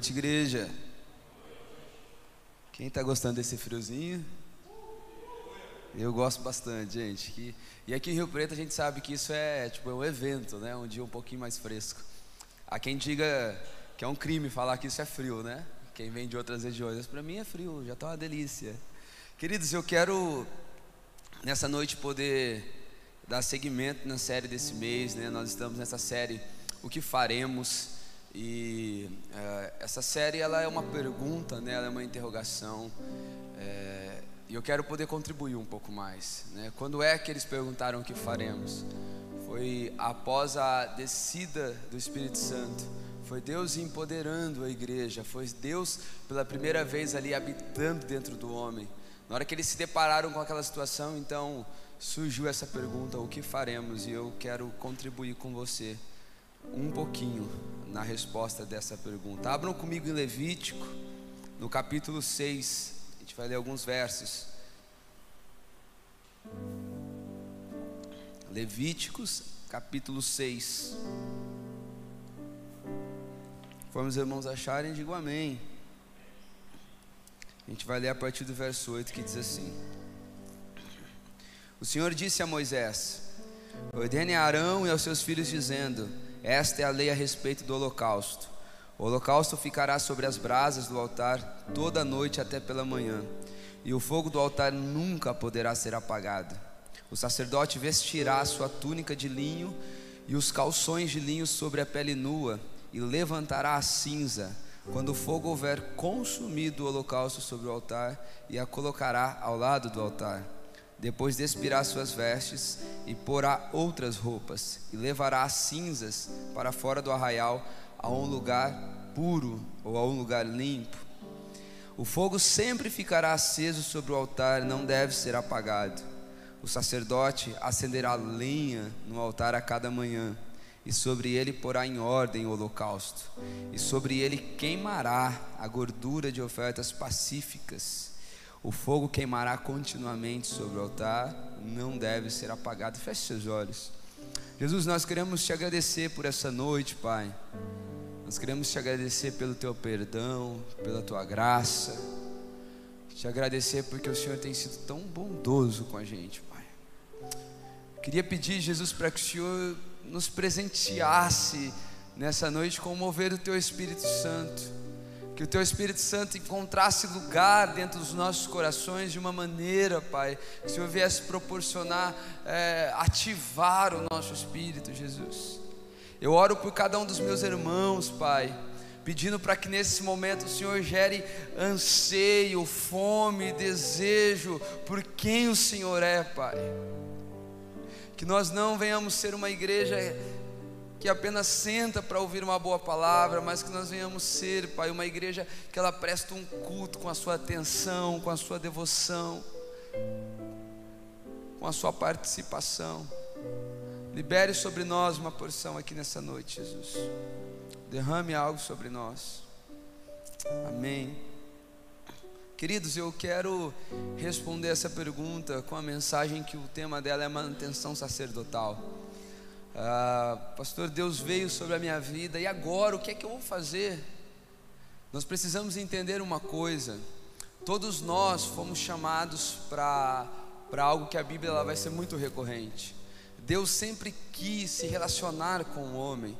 noite, igreja. Quem está gostando desse friozinho? Eu gosto bastante, gente. E aqui em Rio Preto a gente sabe que isso é tipo é um evento, né? Um dia um pouquinho mais fresco. Há quem diga que é um crime falar que isso é frio, né? Quem vem de outras regiões, para mim é frio, já está uma delícia. Queridos, eu quero nessa noite poder dar seguimento na série desse mês, né? Nós estamos nessa série O que faremos e é, essa série ela é uma pergunta, né? Ela é uma interrogação. É, e eu quero poder contribuir um pouco mais. Né? Quando é que eles perguntaram o que faremos? Foi após a descida do Espírito Santo. Foi Deus empoderando a igreja. Foi Deus pela primeira vez ali habitando dentro do homem. Na hora que eles se depararam com aquela situação, então surgiu essa pergunta: o que faremos? E eu quero contribuir com você um pouquinho na resposta dessa pergunta. Abram comigo em Levítico, no capítulo 6. A gente vai ler alguns versos. Levíticos, capítulo 6. Conforme os irmãos acharem, digo amém. A gente vai ler a partir do verso 8 que diz assim: O Senhor disse a Moisés: Ordene a Arão e aos seus filhos, dizendo: esta é a lei a respeito do holocausto. O holocausto ficará sobre as brasas do altar toda noite até pela manhã, e o fogo do altar nunca poderá ser apagado. O sacerdote vestirá a sua túnica de linho e os calções de linho sobre a pele nua, e levantará a cinza, quando o fogo houver consumido o holocausto sobre o altar, e a colocará ao lado do altar. Depois despirá suas vestes e porá outras roupas, e levará as cinzas para fora do arraial a um lugar puro ou a um lugar limpo. O fogo sempre ficará aceso sobre o altar, não deve ser apagado. O sacerdote acenderá lenha no altar a cada manhã, e sobre ele porá em ordem o holocausto, e sobre ele queimará a gordura de ofertas pacíficas o fogo queimará continuamente sobre o altar, não deve ser apagado. Feche seus olhos. Jesus, nós queremos te agradecer por essa noite, Pai. Nós queremos te agradecer pelo teu perdão, pela tua graça. Te agradecer porque o Senhor tem sido tão bondoso com a gente, Pai. Queria pedir, Jesus, para que o Senhor nos presenteasse nessa noite com o mover do teu Espírito Santo que o Teu Espírito Santo encontrasse lugar dentro dos nossos corações de uma maneira, Pai, que o Senhor viesse proporcionar, é, ativar o nosso espírito, Jesus. Eu oro por cada um dos meus irmãos, Pai, pedindo para que nesse momento o Senhor gere anseio, fome, desejo por quem o Senhor é, Pai. Que nós não venhamos ser uma igreja que apenas senta para ouvir uma boa palavra, mas que nós venhamos ser, Pai, uma igreja que ela presta um culto com a sua atenção, com a sua devoção, com a sua participação. Libere sobre nós uma porção aqui nessa noite, Jesus. Derrame algo sobre nós. Amém. Queridos, eu quero responder essa pergunta com a mensagem que o tema dela é manutenção sacerdotal. Ah, pastor, Deus veio sobre a minha vida e agora o que é que eu vou fazer? Nós precisamos entender uma coisa: todos nós fomos chamados para algo que a Bíblia ela vai ser muito recorrente. Deus sempre quis se relacionar com o homem.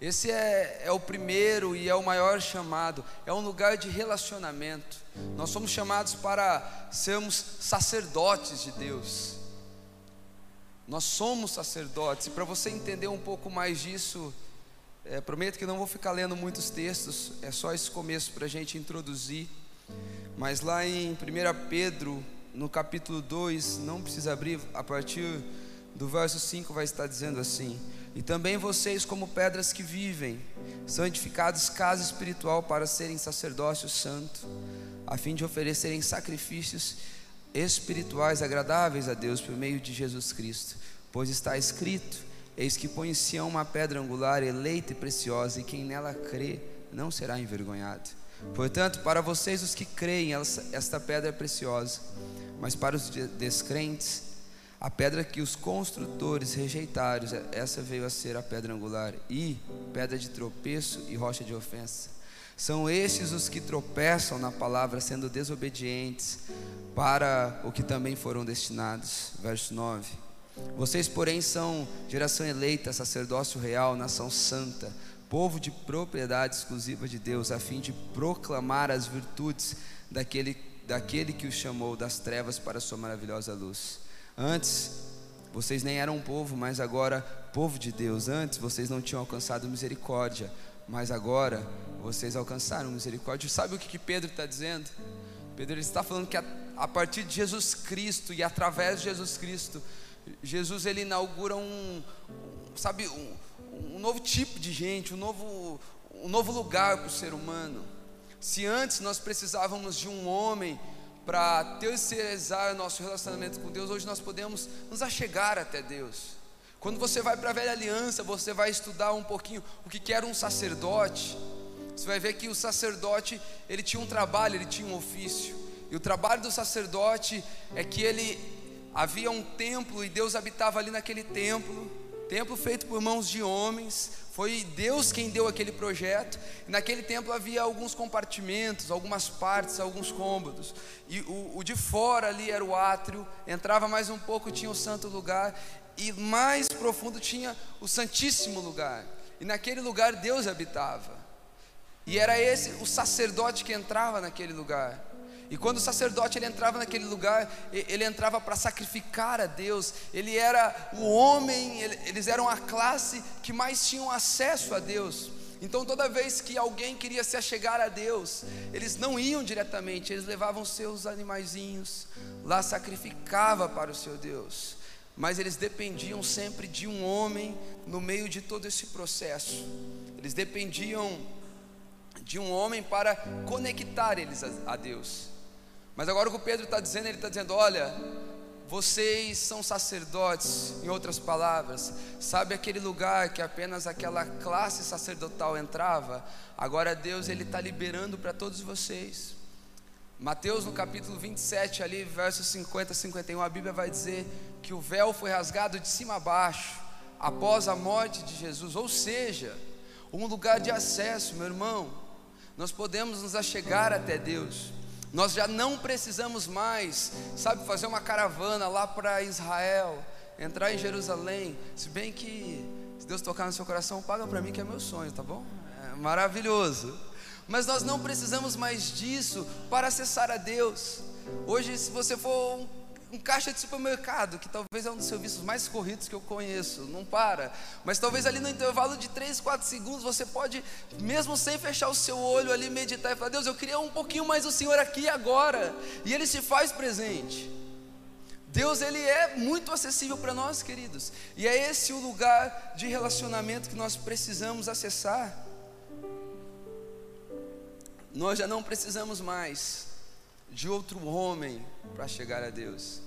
Esse é, é o primeiro e é o maior chamado, é um lugar de relacionamento. Nós somos chamados para sermos sacerdotes de Deus. Nós somos sacerdotes, e para você entender um pouco mais disso, é, prometo que não vou ficar lendo muitos textos, é só esse começo para a gente introduzir. Mas lá em 1 Pedro, no capítulo 2, não precisa abrir, a partir do verso 5 vai estar dizendo assim: E também vocês, como pedras que vivem, são edificados casa espiritual para serem sacerdócio santo, a fim de oferecerem sacrifícios espirituais agradáveis a Deus por meio de Jesus Cristo, pois está escrito: Eis que põe em Sião uma pedra angular, eleita e preciosa, e quem nela crê não será envergonhado. Portanto, para vocês os que creem, esta pedra é preciosa, mas para os descrentes, a pedra que os construtores rejeitaram, essa veio a ser a pedra angular, e pedra de tropeço e rocha de ofensa. São estes os que tropeçam na palavra, sendo desobedientes para o que também foram destinados. Verso 9. Vocês, porém, são geração eleita, sacerdócio real, nação santa, povo de propriedade exclusiva de Deus, a fim de proclamar as virtudes daquele, daquele que os chamou das trevas para a sua maravilhosa luz. Antes, vocês nem eram povo, mas agora povo de Deus. Antes, vocês não tinham alcançado misericórdia, mas agora vocês alcançaram misericórdia. Sabe o que, que Pedro está dizendo? Pedro está falando que a, a, partir de Jesus Cristo e através de Jesus Cristo, Jesus ele inaugura um, sabe, um, um, novo tipo de gente, um novo, um novo lugar para o ser humano. Se antes nós precisávamos de um homem para terceirizar o nosso relacionamento com Deus, hoje nós podemos nos achegar até Deus. Quando você vai para a velha aliança, você vai estudar um pouquinho o que era um sacerdote. Você vai ver que o sacerdote, ele tinha um trabalho, ele tinha um ofício. E o trabalho do sacerdote é que ele havia um templo e Deus habitava ali naquele templo, templo feito por mãos de homens. Foi Deus quem deu aquele projeto. E naquele templo havia alguns compartimentos, algumas partes, alguns cômodos. E o, o de fora ali era o átrio. Entrava mais um pouco, tinha o santo lugar. E mais profundo tinha o santíssimo lugar. E naquele lugar Deus habitava. E era esse o sacerdote que entrava naquele lugar. E quando o sacerdote ele entrava naquele lugar, ele entrava para sacrificar a Deus. Ele era o homem, eles eram a classe que mais tinham acesso a Deus. Então toda vez que alguém queria se achegar a Deus, eles não iam diretamente, eles levavam seus animaizinhos lá sacrificava para o seu Deus. Mas eles dependiam sempre de um homem no meio de todo esse processo. Eles dependiam de um homem para conectar eles a, Deus. Mas agora o que o Pedro está dizendo, ele está dizendo: olha, vocês são sacerdotes, em outras palavras, sabe aquele lugar que apenas aquela classe sacerdotal entrava? Agora Deus ele está liberando para todos vocês. Mateus no capítulo 27, ali, versos 50 a 51, a Bíblia vai dizer que o véu foi rasgado de cima a baixo, após a morte de Jesus, ou seja, um lugar de acesso, meu irmão nós podemos nos achegar até Deus. Nós já não precisamos mais, sabe, fazer uma caravana lá para Israel, entrar em Jerusalém. Se bem que, se Deus tocar no seu coração, paga para mim que é meu sonho, tá bom? É maravilhoso. Mas nós não precisamos mais disso para acessar a Deus. Hoje, se você for um um caixa de supermercado, que talvez é um dos serviços mais corridos que eu conheço, não para. Mas talvez ali no intervalo de 3, 4 segundos você pode, mesmo sem fechar o seu olho ali, meditar e falar: Deus, eu queria um pouquinho mais do Senhor aqui agora. E Ele se faz presente. Deus, Ele é muito acessível para nós, queridos. E é esse o lugar de relacionamento que nós precisamos acessar. Nós já não precisamos mais de outro homem para chegar a Deus.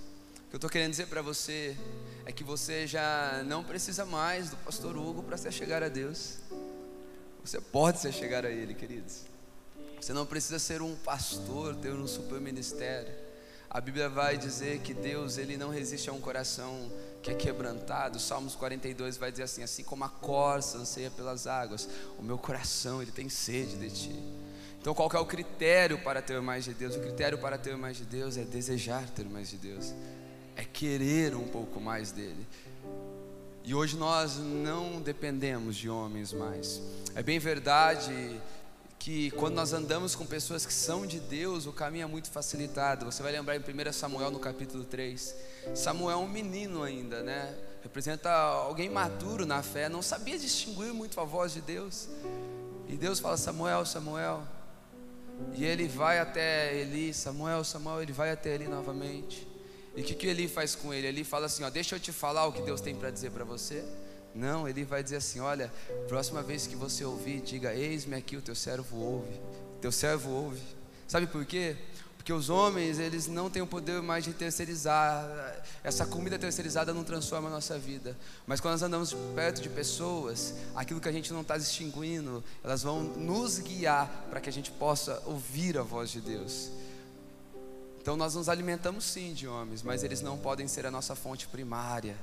O que eu estou querendo dizer para você é que você já não precisa mais do pastor Hugo para se chegar a Deus. Você pode se chegar a Ele, queridos. Você não precisa ser um pastor, ter um super ministério. A Bíblia vai dizer que Deus ele não resiste a um coração que é quebrantado. Salmos 42 vai dizer assim: assim como a corça anseia pelas águas, o meu coração ele tem sede de ti. Então, qual é o critério para ter mais de Deus? O critério para ter mais de Deus é desejar ter mais de Deus, é querer um pouco mais dele. E hoje nós não dependemos de homens mais. É bem verdade que quando nós andamos com pessoas que são de Deus, o caminho é muito facilitado. Você vai lembrar em 1 Samuel no capítulo 3. Samuel é um menino ainda, né? Representa alguém maduro na fé, não sabia distinguir muito a voz de Deus. E Deus fala: Samuel, Samuel, e ele vai até Eli, Samuel, Samuel, ele vai até Eli novamente. E o que, que Eli faz com ele? Ele fala assim: ó, deixa eu te falar o que Deus tem para dizer para você. Não, ele vai dizer assim: olha, próxima vez que você ouvir, diga: eis-me aqui, o teu servo ouve. Teu servo ouve. Sabe por quê? Porque os homens, eles não têm o poder mais de terceirizar. Essa comida terceirizada não transforma a nossa vida. Mas quando nós andamos perto de pessoas, aquilo que a gente não está distinguindo, elas vão nos guiar para que a gente possa ouvir a voz de Deus. Então nós nos alimentamos sim de homens, mas eles não podem ser a nossa fonte primária.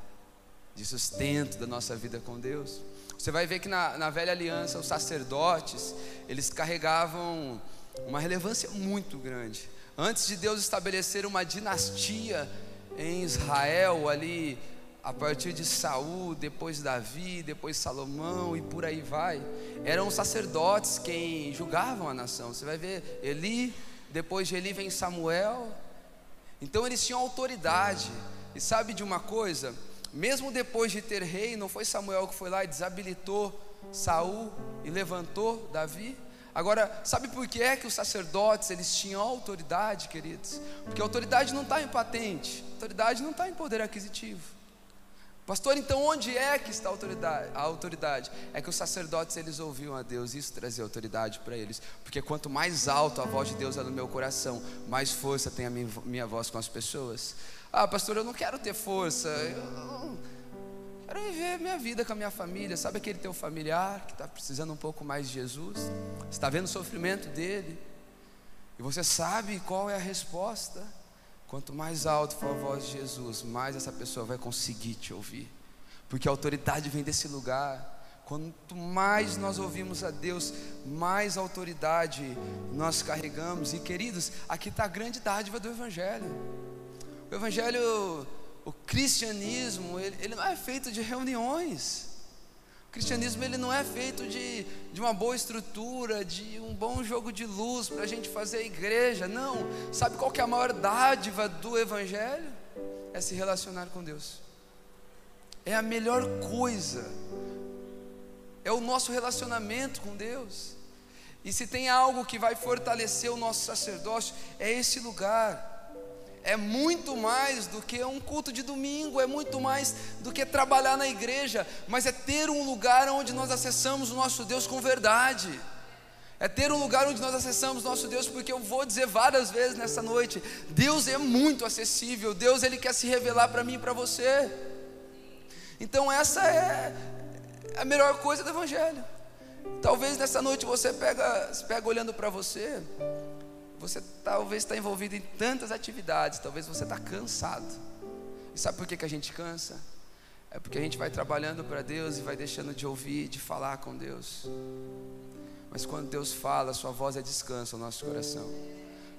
de sustento da nossa vida com Deus. Você vai ver que na, na velha aliança os sacerdotes eles carregavam uma relevância muito grande. Antes de Deus estabelecer uma dinastia em Israel ali a partir de Saul, depois Davi, depois Salomão e por aí vai, eram os sacerdotes quem julgavam a nação. Você vai ver Eli, depois de Eli vem Samuel. Então eles tinham autoridade. E sabe de uma coisa? Mesmo depois de ter rei, não foi Samuel que foi lá e desabilitou Saul e levantou Davi? Agora, sabe por que é que os sacerdotes eles tinham autoridade, queridos? Porque a autoridade não está em patente, a autoridade não está em poder aquisitivo. Pastor, então onde é que está a autoridade? A autoridade é que os sacerdotes eles ouviam a Deus, isso trazia autoridade para eles, porque quanto mais alto a voz de Deus é no meu coração, mais força tem a minha, voz com as pessoas. Ah, pastor, eu não quero ter força, eu quero viver minha vida com a minha família. Sabe aquele teu familiar que está precisando um pouco mais de Jesus? Está vendo o sofrimento dele? E você sabe qual é a resposta? Quanto mais alto for a voz de Jesus, mais essa pessoa vai conseguir te ouvir, porque a autoridade vem desse lugar. Quanto mais nós ouvimos a Deus, mais autoridade nós carregamos. E queridos, aqui está a grande dádiva do Evangelho. O Evangelho, o cristianismo, ele, ele não é feito de reuniões. O cristianismo ele não é feito de, de uma boa estrutura, de um bom jogo de luz para a gente fazer a igreja. Não. Sabe qual que é a maior dádiva do Evangelho? É se relacionar com Deus. É a melhor coisa. É o nosso relacionamento com Deus. E se tem algo que vai fortalecer o nosso sacerdócio, é esse lugar é muito mais do que um culto de domingo, é muito mais do que trabalhar na igreja, mas é ter um lugar onde nós acessamos o nosso Deus com verdade. É ter um lugar onde nós acessamos nosso Deus, porque eu vou dizer várias vezes nessa noite, Deus é muito acessível, Deus ele quer se revelar para mim e para você. Então essa é a melhor coisa do evangelho. Talvez nessa noite você pega, pega olhando para você, você talvez está envolvido em tantas atividades, talvez você está cansado. E sabe por que, que a gente cansa? É porque a gente vai trabalhando para Deus e vai deixando de ouvir, de falar com Deus. Mas quando Deus fala, Sua voz é descanso ao nosso coração.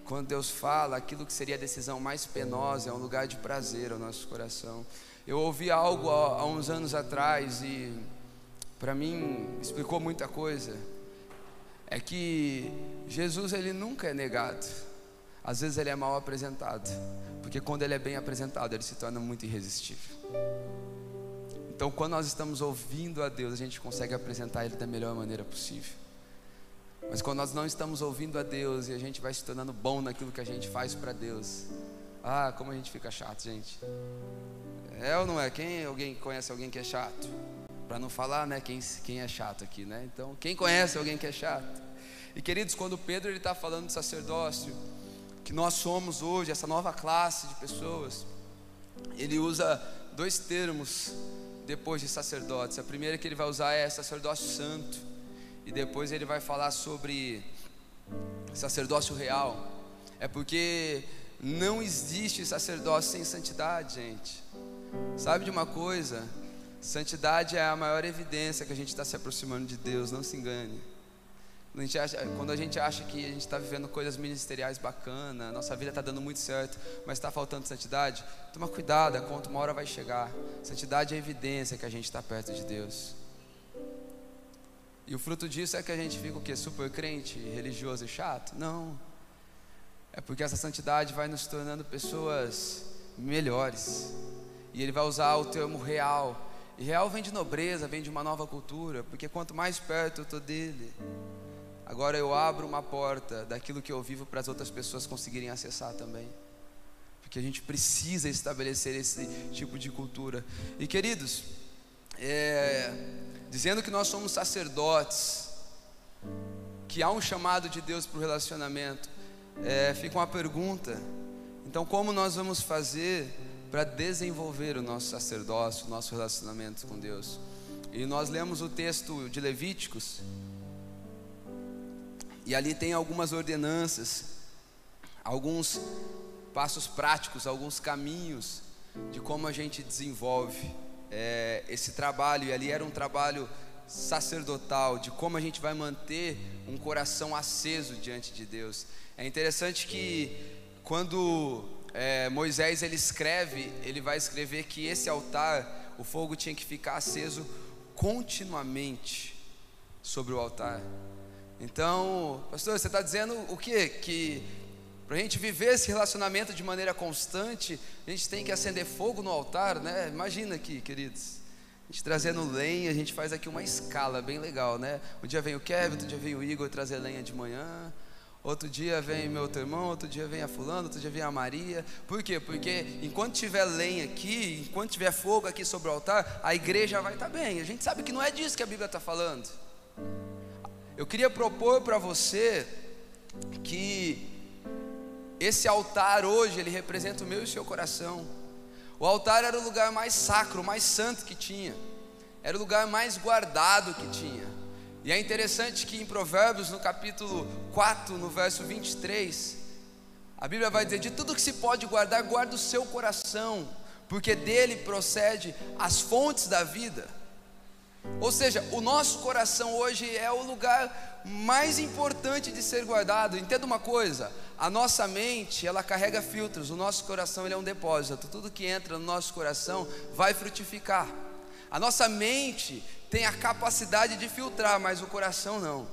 Quando Deus fala, aquilo que seria a decisão mais penosa é um lugar de prazer ao nosso coração. Eu ouvi algo há, há uns anos atrás e para mim explicou muita coisa é que Jesus ele nunca é negado. Às vezes ele é mal apresentado, porque quando ele é bem apresentado, ele se torna muito irresistível. Então, quando nós estamos ouvindo a Deus, a gente consegue apresentar Ele da melhor maneira possível. Mas quando nós não estamos ouvindo a Deus e a gente vai se tornando bom naquilo que a gente faz para Deus, ah, como a gente fica chato, gente. É ou não é? Quem alguém conhece alguém que é chato? Para não falar, né, quem, quem é chato aqui, né? Então, quem conhece alguém que é chato? E queridos, quando Pedro ele está falando de sacerdócio, que nós somos hoje, essa nova classe de pessoas, ele usa dois termos depois de sacerdotes. A primeira que ele vai usar é sacerdócio santo, e depois ele vai falar sobre sacerdócio real. É porque não existe sacerdócio sem santidade, gente. Sabe de uma coisa? Santidade é a maior evidência que a gente está se aproximando de Deus, não se engane. A acha, quando a gente acha que a gente está vivendo coisas ministeriais bacanas, nossa vida está dando muito certo, mas está faltando santidade, toma cuidado, a conta uma hora vai chegar. Santidade é evidência que a gente está perto de Deus. E o fruto disso é que a gente fica o quê? Super crente, religioso e chato? Não. É porque essa santidade vai nos tornando pessoas melhores. E ele vai usar o termo real. E real vem de nobreza, vem de uma nova cultura, porque quanto mais perto eu estou dele, Agora eu abro uma porta daquilo que eu vivo para as outras pessoas conseguirem acessar também. Porque a gente precisa estabelecer esse tipo de cultura. E queridos, é, dizendo que nós somos sacerdotes, que há um chamado de Deus para o relacionamento, é, fica uma pergunta. Então, como nós vamos fazer para desenvolver o nosso sacerdócio, o nosso relacionamento com Deus? E nós lemos o texto de Levíticos, e ali tem algumas ordenanças, alguns passos práticos, alguns caminhos de como a gente desenvolve é, esse trabalho, e ali era um trabalho sacerdotal, de como a gente vai manter um coração aceso diante de Deus. É interessante que quando é, Moisés ele escreve, ele vai escrever que esse altar, o fogo tinha que ficar aceso continuamente sobre o altar. Então, pastor, você está dizendo o quê? Que para a gente viver esse relacionamento de maneira constante, a gente tem que acender fogo no altar, né? Imagina aqui, queridos. A gente trazendo lenha, a gente faz aqui uma escala bem legal, né? Um dia vem o Kevin, outro dia vem o Igor trazer lenha de manhã. Outro dia vem meu outro irmão, outro dia vem a fulano, outro dia vem a Maria. Por quê? Porque enquanto tiver lenha aqui, enquanto tiver fogo aqui sobre o altar, a igreja vai estar bem. A gente sabe que não é disso que a Bíblia está falando. Eu queria propor para você que esse altar hoje, ele representa o meu e o seu coração. O altar era o lugar mais sacro, mais santo que tinha. Era o lugar mais guardado que tinha. E é interessante que em Provérbios, no capítulo 4, no verso 23, a Bíblia vai dizer: De tudo que se pode guardar, guarda o seu coração, porque dele procede as fontes da vida. Ou seja, o nosso coração hoje é o lugar mais importante de ser guardado. Entenda uma coisa: a nossa mente ela carrega filtros, o nosso coração ele é um depósito. Tudo que entra no nosso coração vai frutificar. A nossa mente tem a capacidade de filtrar, mas o coração não.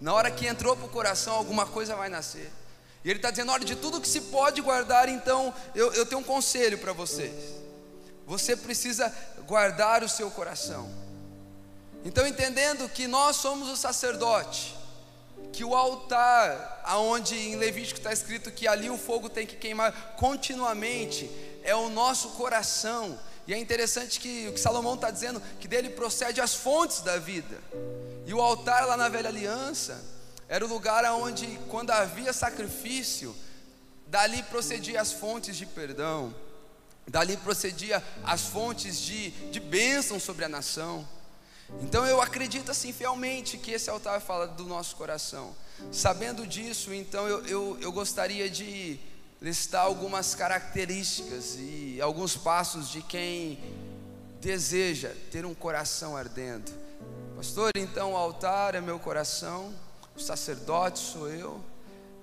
Na hora que entrou para o coração, alguma coisa vai nascer. E ele está dizendo: olha, de tudo que se pode guardar, então eu, eu tenho um conselho para vocês. Você precisa guardar o seu coração. Então, entendendo que nós somos o sacerdote, que o altar, aonde em Levítico está escrito que ali o fogo tem que queimar continuamente, é o nosso coração e é interessante que o que Salomão está dizendo, que dele procede as fontes da vida. E o altar lá na velha aliança era o lugar onde, quando havia sacrifício, dali procedia as fontes de perdão, dali procedia as fontes de, de bênção sobre a nação. Então eu acredito assim fielmente que esse altar fala do nosso coração. Sabendo disso, então eu, eu, eu gostaria de listar algumas características e alguns passos de quem deseja ter um coração ardendo. Pastor, então o altar é meu coração, o sacerdote sou eu,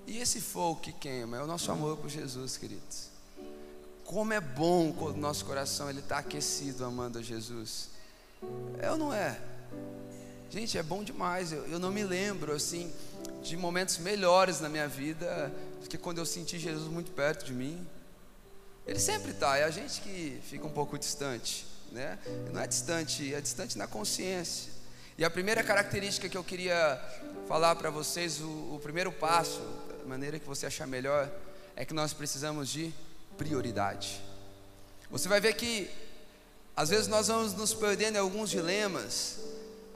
e esse fogo que queima é o nosso amor por Jesus, queridos. Como é bom quando o nosso coração ele está aquecido amando a Jesus. É ou não é? Gente, é bom demais. Eu, eu não me lembro assim de momentos melhores na minha vida do que quando eu senti Jesus muito perto de mim. Ele sempre está, é a gente que fica um pouco distante, né? Não é distante, é distante na consciência. E a primeira característica que eu queria falar para vocês, o, o primeiro passo, da maneira que você achar melhor, é que nós precisamos de prioridade. Você vai ver que às vezes nós vamos nos perdendo em alguns dilemas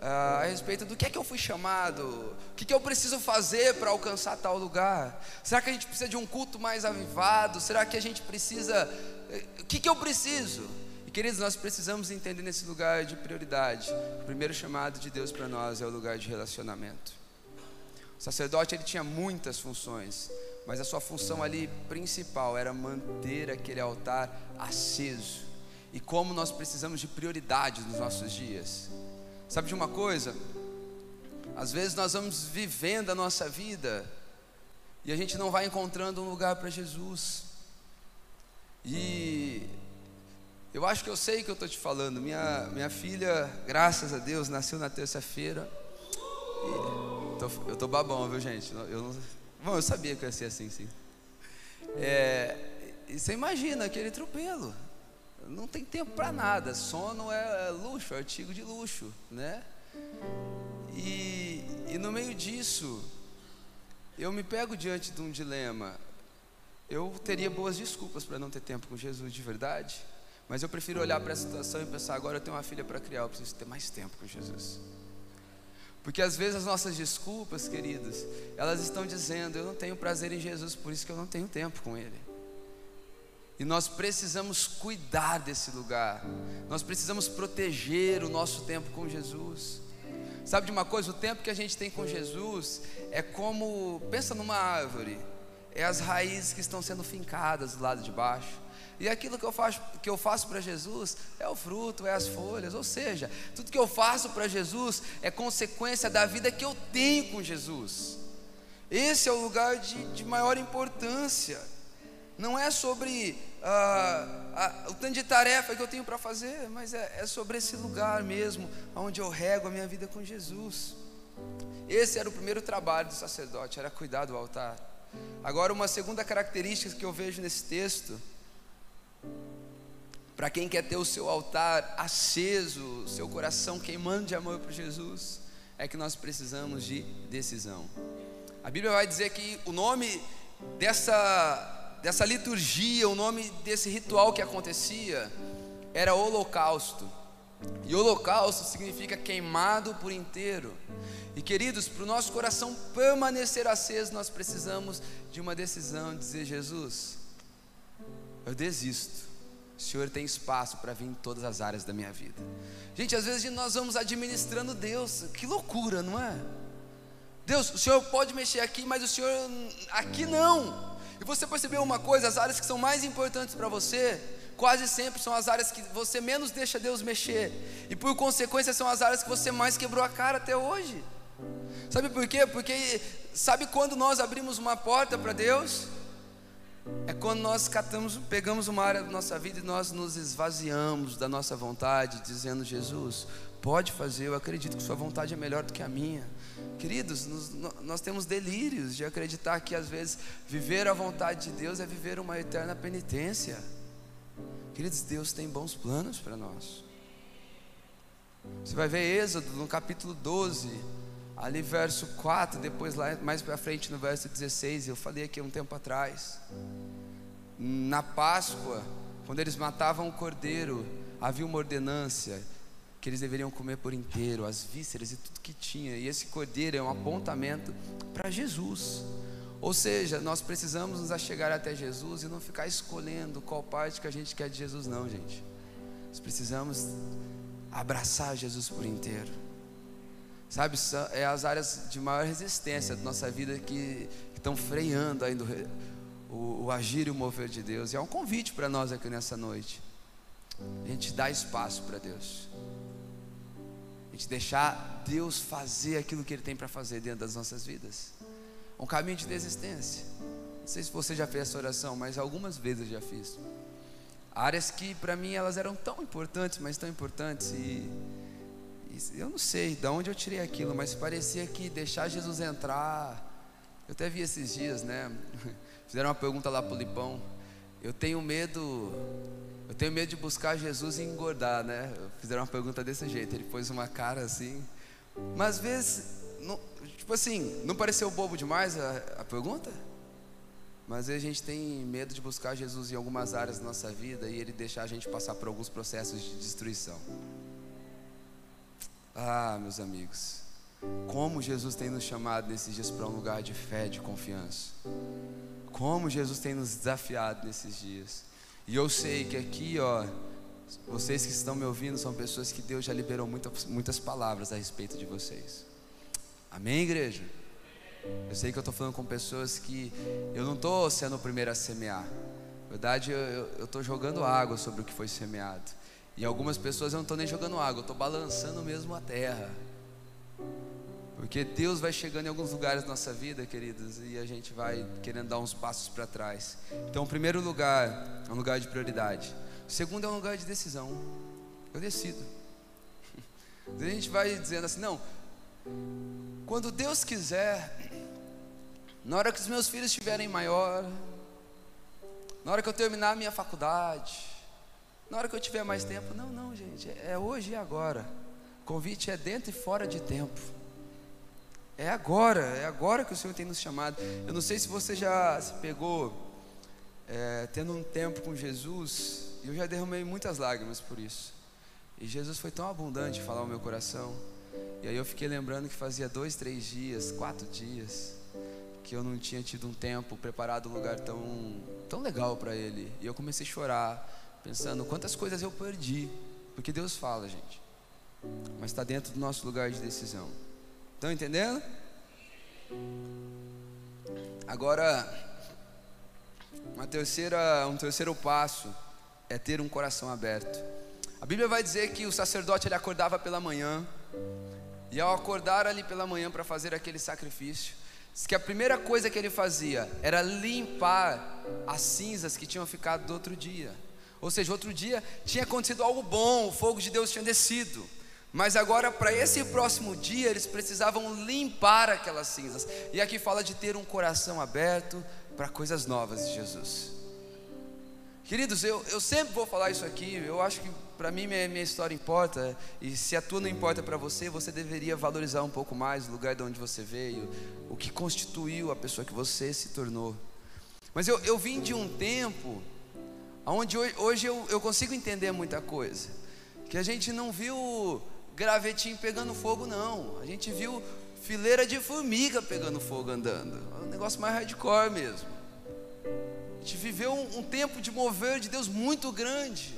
a respeito do que é que eu fui chamado, o que, que eu preciso fazer para alcançar tal lugar. Será que a gente precisa de um culto mais avivado? Será que a gente precisa. Eh, o que, que eu preciso? E queridos, nós precisamos entender nesse lugar de prioridade. O primeiro chamado de Deus para nós é o lugar de relacionamento. O sacerdote ele tinha muitas funções, mas a sua função ali principal era manter aquele altar aceso. E como nós precisamos de prioridade nos nossos dias. Sabe de uma coisa? Às vezes nós vamos vivendo a nossa vida e a gente não vai encontrando um lugar para Jesus. E eu acho que eu sei o que eu estou te falando. Minha, minha filha, graças a Deus, nasceu na terça-feira. Eu estou babão, viu gente? Eu, não, bom, eu sabia que ia ser assim, sim. É, e você imagina aquele tropelo não tem tempo para nada. Sono é luxo, é artigo de luxo, né? E, e no meio disso, eu me pego diante de um dilema. Eu teria boas desculpas para não ter tempo com Jesus de verdade, mas eu prefiro olhar para a situação e pensar: agora eu tenho uma filha para criar, eu preciso ter mais tempo com Jesus. Porque às vezes as nossas desculpas, queridos, elas estão dizendo: eu não tenho prazer em Jesus, por isso que eu não tenho tempo com Ele. E nós precisamos cuidar desse lugar. Nós precisamos proteger o nosso tempo com Jesus. Sabe de uma coisa? O tempo que a gente tem com Jesus é como, pensa numa árvore, é as raízes que estão sendo fincadas do lado de baixo. E aquilo que eu faço, que eu faço para Jesus é o fruto, é as folhas, ou seja, tudo que eu faço para Jesus é consequência da vida que eu tenho com Jesus. Esse é o lugar de, de maior importância. Não é sobre ah, ah, o tanto de tarefa que eu tenho para fazer, mas é, é sobre esse lugar mesmo, onde eu rego a minha vida com Jesus. Esse era o primeiro trabalho do sacerdote, era cuidar do altar. Agora, uma segunda característica que eu vejo nesse texto, para quem quer ter o seu altar aceso, seu coração queimando de amor por Jesus, é que nós precisamos de decisão. A Bíblia vai dizer que o nome dessa, dessa liturgia, o nome desse ritual que acontecia, era holocausto. E holocausto significa queimado por inteiro. E queridos, para o nosso coração permanecer aceso, nós precisamos de uma decisão, de dizer: Jesus, eu desisto. O Senhor tem espaço para vir em todas as áreas da minha vida. Gente, às vezes nós vamos administrando Deus, que loucura, não é? Deus, o Senhor pode mexer aqui, mas o Senhor aqui não. E você percebeu uma coisa: as áreas que são mais importantes para você, quase sempre são as áreas que você menos deixa Deus mexer, e por consequência são as áreas que você mais quebrou a cara até hoje. Sabe por quê? Porque sabe quando nós abrimos uma porta para Deus? É quando nós catamos, pegamos uma área da nossa vida e nós nos esvaziamos da nossa vontade, dizendo: Jesus, pode fazer, eu acredito que Sua vontade é melhor do que a minha. Queridos, nós, temos delírios de acreditar que às vezes viver a vontade de Deus é viver uma eterna penitência. Queridos, Deus tem bons planos para nós. Você vai ver Êxodo no capítulo 12 ali verso 4, depois lá mais para frente no verso 16, eu falei aqui um tempo atrás. Na Páscoa, quando eles matavam o cordeiro, havia uma ordenância que eles deveriam comer por inteiro, as vísceras e tudo que tinha. E esse cordeiro é um apontamento para Jesus. Ou seja, nós precisamos nos achegar até Jesus e não ficar escolhendo qual parte que a gente quer de Jesus, não, gente. Nós precisamos abraçar Jesus por inteiro. Sabe, é as áreas de maior resistência da nossa vida que, estão freando ainda o, o, agir e o mover de Deus. E é um convite para nós aqui nessa noite. A gente dá espaço para Deus. A gente deixar Deus fazer aquilo que Ele tem para fazer dentro das nossas vidas. Um caminho de desistência. Não sei se você já fez essa oração, mas algumas vezes eu já fiz. Áreas que para mim elas eram tão importantes, mas tão importantes e eu não sei de onde eu tirei aquilo, mas parecia que deixar Jesus entrar. Eu até vi esses dias, né? Fizeram uma pergunta lá pro Lipão. Eu tenho medo, eu tenho medo de buscar Jesus e engordar, né? Fizeram uma pergunta desse jeito. Ele pôs uma cara assim. Mas às vezes, não, tipo assim, não pareceu bobo demais a, a pergunta? Mas a gente tem medo de buscar Jesus em algumas áreas da nossa vida e ele deixar a gente passar por alguns processos de destruição. Ah, meus amigos, como Jesus tem nos chamado nesses dias para um lugar de fé, de confiança. Como Jesus tem nos desafiado nesses dias. E eu sei que aqui, ó, vocês que estão me ouvindo são pessoas que Deus já liberou muitas, muitas palavras a respeito de vocês. Amém, igreja? Eu sei que eu estou falando com pessoas que eu não estou sendo o primeiro a semear. Na verdade, eu estou jogando água sobre o que foi semeado. E algumas pessoas eu não estou nem jogando água, eu estou balançando mesmo a terra. Porque Deus vai chegando em alguns lugares da nossa vida, queridos, e a gente vai querendo dar uns passos para trás. Então, o primeiro lugar é um lugar de prioridade. O segundo é um lugar de decisão. Eu decido. A gente vai dizendo assim: não, quando Deus quiser, na hora que os meus filhos estiverem maior, na hora que eu terminar a minha faculdade, na hora que eu tiver mais tempo. Não, não, gente, é hoje e agora. O convite é dentro e fora de tempo. É agora, é agora que o Senhor tem nos chamado. Eu não sei se você já se pegou é, tendo um tempo com Jesus, eu já derramei muitas lágrimas por isso. E Jesus foi tão abundante falar ao meu coração. E aí eu fiquei lembrando que fazia dois, três dias, quatro dias, que eu não tinha tido um tempo preparado um lugar tão, tão legal para Ele. E eu comecei a chorar pensando quantas coisas eu perdi, porque Deus fala, gente, mas está dentro do nosso lugar de decisão. Estão entendendo? Agora, uma terceira, um terceiro passo é ter um coração aberto. A Bíblia vai dizer que o sacerdote ele acordava pela manhã, e ao acordar ali pela manhã para fazer aquele sacrifício, diz que a primeira coisa que ele fazia era limpar as cinzas que tinham ficado do outro dia. Ou seja, outro dia tinha acontecido algo bom, o fogo de Deus tinha descido. Mas agora, para esse próximo dia, eles precisavam limpar aquelas cinzas. E aqui fala de ter um coração aberto para coisas novas de Jesus. Queridos, eu, eu sempre vou falar isso aqui. Eu acho que para mim minha, minha, história importa. E se a tua não importa para você, você deveria valorizar um pouco mais o lugar de onde você veio, o que constituiu a pessoa que você se tornou. Mas eu, eu vim de um tempo onde hoje, hoje eu, eu consigo entender muita coisa. Que a gente não viu gravetinho pegando fogo, não. A gente viu fileira de formiga pegando fogo andando. É um negócio mais hardcore mesmo. A gente viveu um, um tempo de mover de Deus muito grande.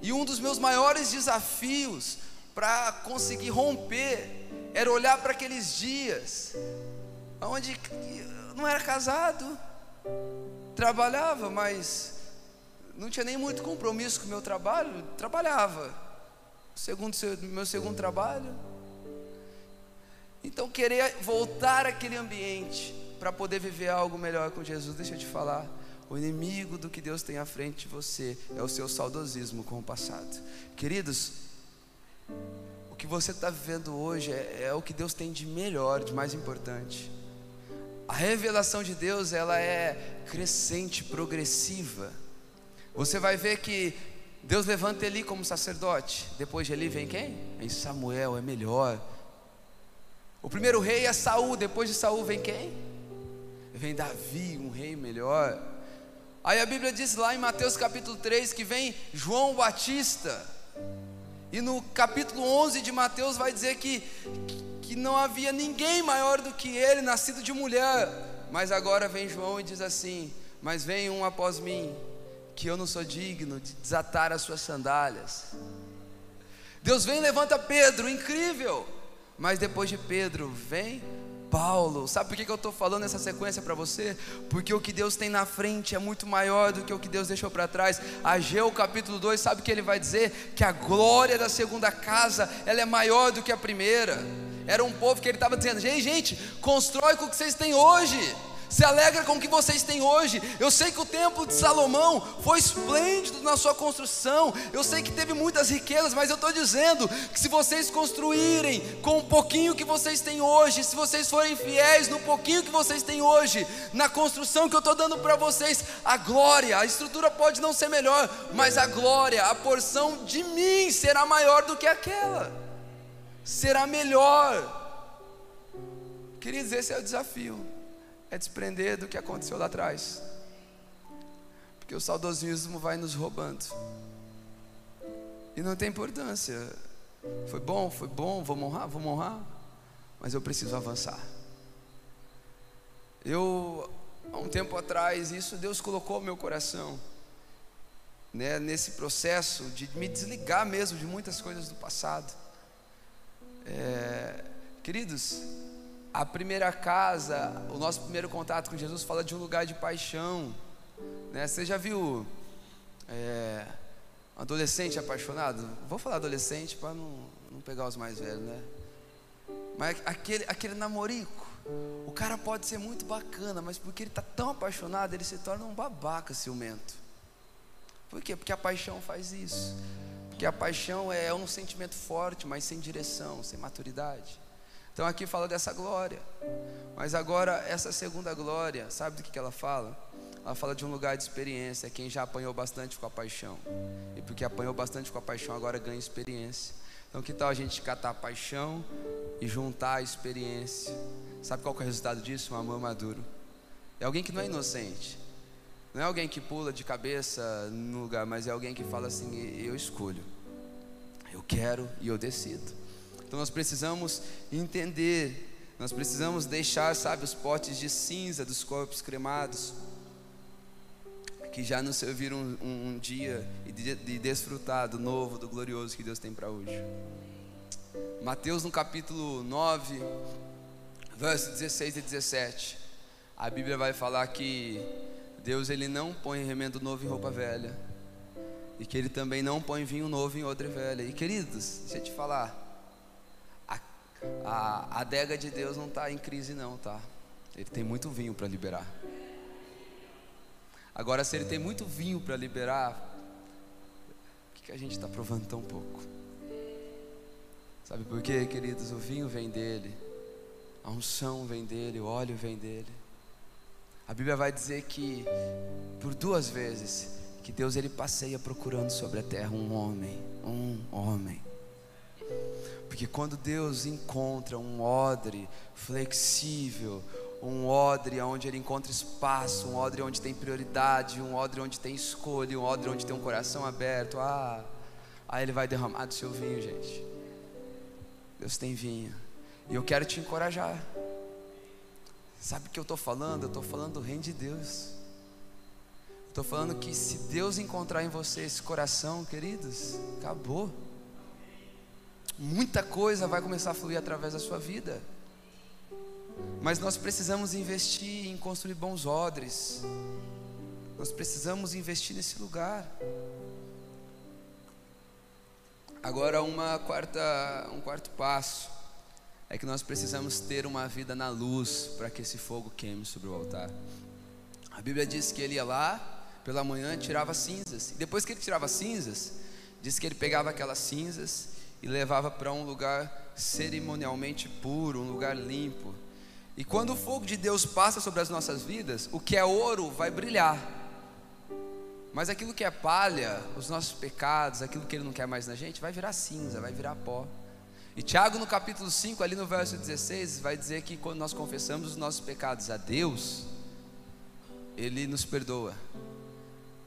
E um dos meus maiores desafios para conseguir romper era olhar para aqueles dias onde não era casado, trabalhava, mas não tinha nem muito compromisso com o meu trabalho, trabalhava segundo meu segundo trabalho. Então querer voltar àquele ambiente para poder viver algo melhor com Jesus, deixa eu te falar. O inimigo do que Deus tem à frente de você é o seu saudosismo com o passado. Queridos, o que você está vivendo hoje é, é o que Deus tem de melhor, de mais importante. A revelação de Deus ela é crescente, progressiva. Você vai ver que Deus levanta Eli como sacerdote. Depois de Eli vem quem? Vem Samuel, é melhor. O primeiro rei é Saul, depois de Saul vem quem? Vem Davi, um rei melhor. Aí a Bíblia diz lá em Mateus capítulo 3 que vem João Batista. E no capítulo 11 de Mateus vai dizer que, que não havia ninguém maior do que ele, nascido de mulher. Mas agora vem João e diz assim: Mas vem um após mim, que eu não sou digno de desatar as suas sandálias. Deus vem e levanta Pedro, incrível. Mas depois de Pedro vem Paulo. Sabe por que eu estou falando essa sequência para você? Porque o que Deus tem na frente é muito maior do que o que Deus deixou para trás. Ageu capítulo 2, sabe o que ele vai dizer? Que a glória da segunda casa ela é maior do que a primeira. Era um povo que ele estava dizendo: gente, gente, constrói com o que vocês têm hoje se alegra com o que vocês têm hoje. Eu sei que o templo de Salomão foi esplêndido na sua construção. Eu sei que teve muitas riquezas, mas eu estou dizendo que se vocês construírem com o pouquinho que vocês têm hoje, se vocês forem fiéis no pouquinho que vocês têm hoje, na construção que eu estou dando para vocês, a glória, a estrutura pode não ser melhor, mas a glória, a porção de mim será maior do que aquela, será melhor. Queridos, esse é o desafio é desprender do que aconteceu lá atrás. Porque o saudosismo vai nos roubando. E não tem importância. Foi bom, foi bom, vou honrar, vou honrar. Mas eu preciso avançar. Eu, há um tempo atrás, isso Deus colocou no meu coração. Né, nesse processo de me desligar mesmo de muitas coisas do passado. É, queridos, a primeira casa, o nosso primeiro contato com Jesus fala de um lugar de paixão. Né? Você já viu é, adolescente apaixonado? Vou falar adolescente para não, não pegar os mais velhos, né? Mas aquele, aquele namorico, o cara pode ser muito bacana, mas porque ele está tão apaixonado, ele se torna um babaca ciumento. Por quê? Porque a paixão faz isso. Porque a paixão é um sentimento forte, mas sem direção, sem maturidade. Então aqui fala dessa glória. Mas agora, essa segunda glória, sabe do que, ela fala? Ela fala de um lugar de experiência, quem já apanhou bastante com a paixão. E porque apanhou bastante com a paixão, agora ganha experiência. Então que tal a gente catar a paixão e juntar a experiência? Sabe qual é o resultado disso? Um amor maduro. É alguém que não é inocente. Não é alguém que pula de cabeça no lugar, mas é alguém que fala assim: eu escolho. Eu quero e eu decido. Então nós precisamos entender, nós precisamos deixar, sabe, os potes de cinza dos corpos cremados, que já nos serviram um, um, dia de, de desfrutar do novo, do glorioso que Deus tem para hoje. Mateus no capítulo 9, versos 16 e 17, a Bíblia vai falar que Deus ele não põe remendo novo em roupa velha. e que ele também não põe vinho novo em outra velha. E queridos, deixa eu te falar, a, adega de Deus não está em crise não, tá? Ele tem muito vinho para liberar. Agora, se ele tem muito vinho para liberar, o que, que a gente está provando tão pouco? Sabe por quê, queridos? O vinho vem dele, a unção vem dele, o óleo vem dele. A Bíblia vai dizer que por duas vezes que Deus ele passeia procurando sobre a terra um homem, um homem. Porque quando Deus encontra um odre flexível, um odre onde ele encontra espaço, um odre onde tem prioridade, um odre onde tem escolha, um odre onde tem um coração aberto, ah, aí ele vai derramar do seu vinho, gente. Deus tem vinho. E eu quero te encorajar. Sabe o que eu estou falando? Eu estou falando do reino de Deus. Estou falando que se Deus encontrar em você esse coração, queridos, acabou. Muita coisa vai começar a fluir através da sua vida. Mas nós precisamos investir em construir bons odres. Nós precisamos investir nesse lugar. Agora uma quarta, um quarto passo é que nós precisamos ter uma vida na luz para que esse fogo queime sobre o altar. A Bíblia diz que ele ia lá pela manhã tirava cinzas. E depois que ele tirava cinzas, diz que ele pegava aquelas cinzas e levava para um lugar cerimonialmente puro, um lugar limpo. E quando o fogo de Deus passa sobre as nossas vidas, o que é ouro vai brilhar. Mas aquilo que é palha, os nossos pecados, aquilo que ele não quer mais na gente, vai virar cinza, vai virar pó. E Tiago, no capítulo 5, ali no verso 16, vai dizer que quando nós confessamos os nossos pecados a Deus, Ele nos perdoa.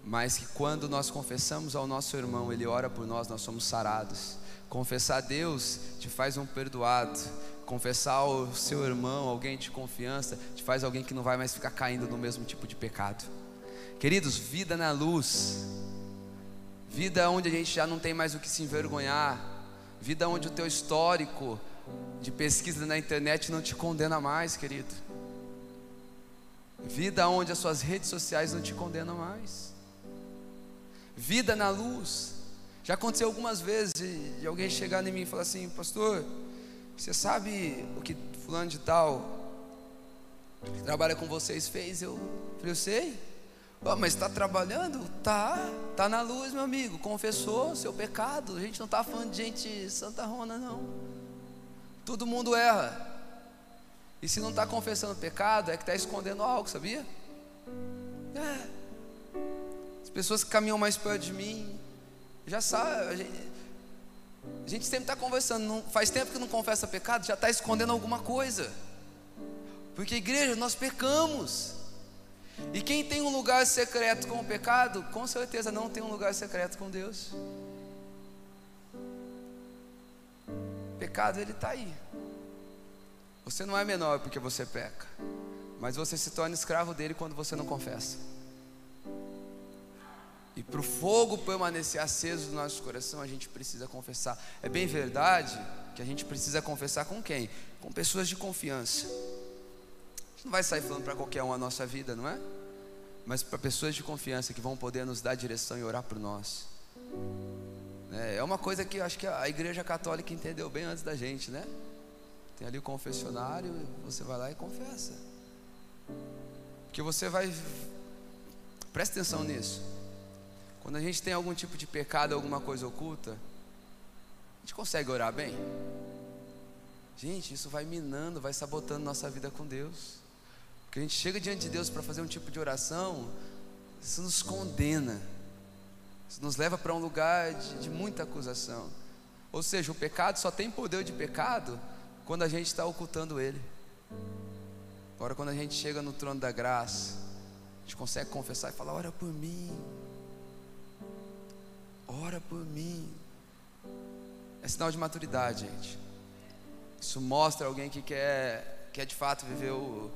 Mas que quando nós confessamos ao nosso irmão, Ele ora por nós, nós somos sarados. Confessar a Deus te faz um perdoado. Confessar ao seu irmão, alguém de confiança, te faz alguém que não vai mais ficar caindo no mesmo tipo de pecado. Queridos, vida na luz, vida onde a gente já não tem mais o que se envergonhar, Vida onde o teu histórico de pesquisa na internet não te condena mais, querido. Vida onde as suas redes sociais não te condenam mais. Vida na luz. Já aconteceu algumas vezes de, alguém chegar em mim e falar assim, pastor, você sabe o que fulano de tal que trabalha com vocês fez? Eu falei, eu sei. Oh, mas está trabalhando? Tá, tá na luz, meu amigo. Confessou seu pecado. A gente não está falando de gente santa rona, não. Todo mundo erra. E se não está confessando pecado, é que está escondendo algo, sabia? É. As pessoas que caminham mais perto de mim já sabem. A gente, a gente sempre está conversando. Não, faz tempo que não confessa pecado, já está escondendo alguma coisa. Porque igreja, nós pecamos. E quem tem um lugar secreto com o pecado, com certeza não tem um lugar secreto com Deus. Pecado ele está aí. Você não é menor porque você peca, mas você se torna escravo dele quando você não confessa. E para o fogo permanecer aceso no nosso coração, a gente precisa confessar. É bem verdade que a gente precisa confessar com quem? Com pessoas de confiança não vai sair falando para qualquer um a nossa vida, não é? Mas para pessoas de confiança que vão poder nos dar direção e orar por nós. É, é uma coisa que eu acho que a igreja católica entendeu bem antes da gente, né? Tem ali o confessionário, você vai lá e confessa. Porque você vai. Presta atenção nisso. Quando a gente tem algum tipo de pecado, alguma coisa oculta, a gente consegue orar bem? Gente, isso vai minando, vai sabotando nossa vida com Deus que a gente chega diante de Deus para fazer um tipo de oração, isso nos condena, isso nos leva para um lugar de, de muita acusação. Ou seja, o pecado só tem poder de pecado quando a gente está ocultando ele. Agora, quando a gente chega no trono da graça, a gente consegue confessar e falar: ora por mim, ora por mim. É sinal de maturidade, gente. Isso mostra alguém que quer, quer de fato viver o,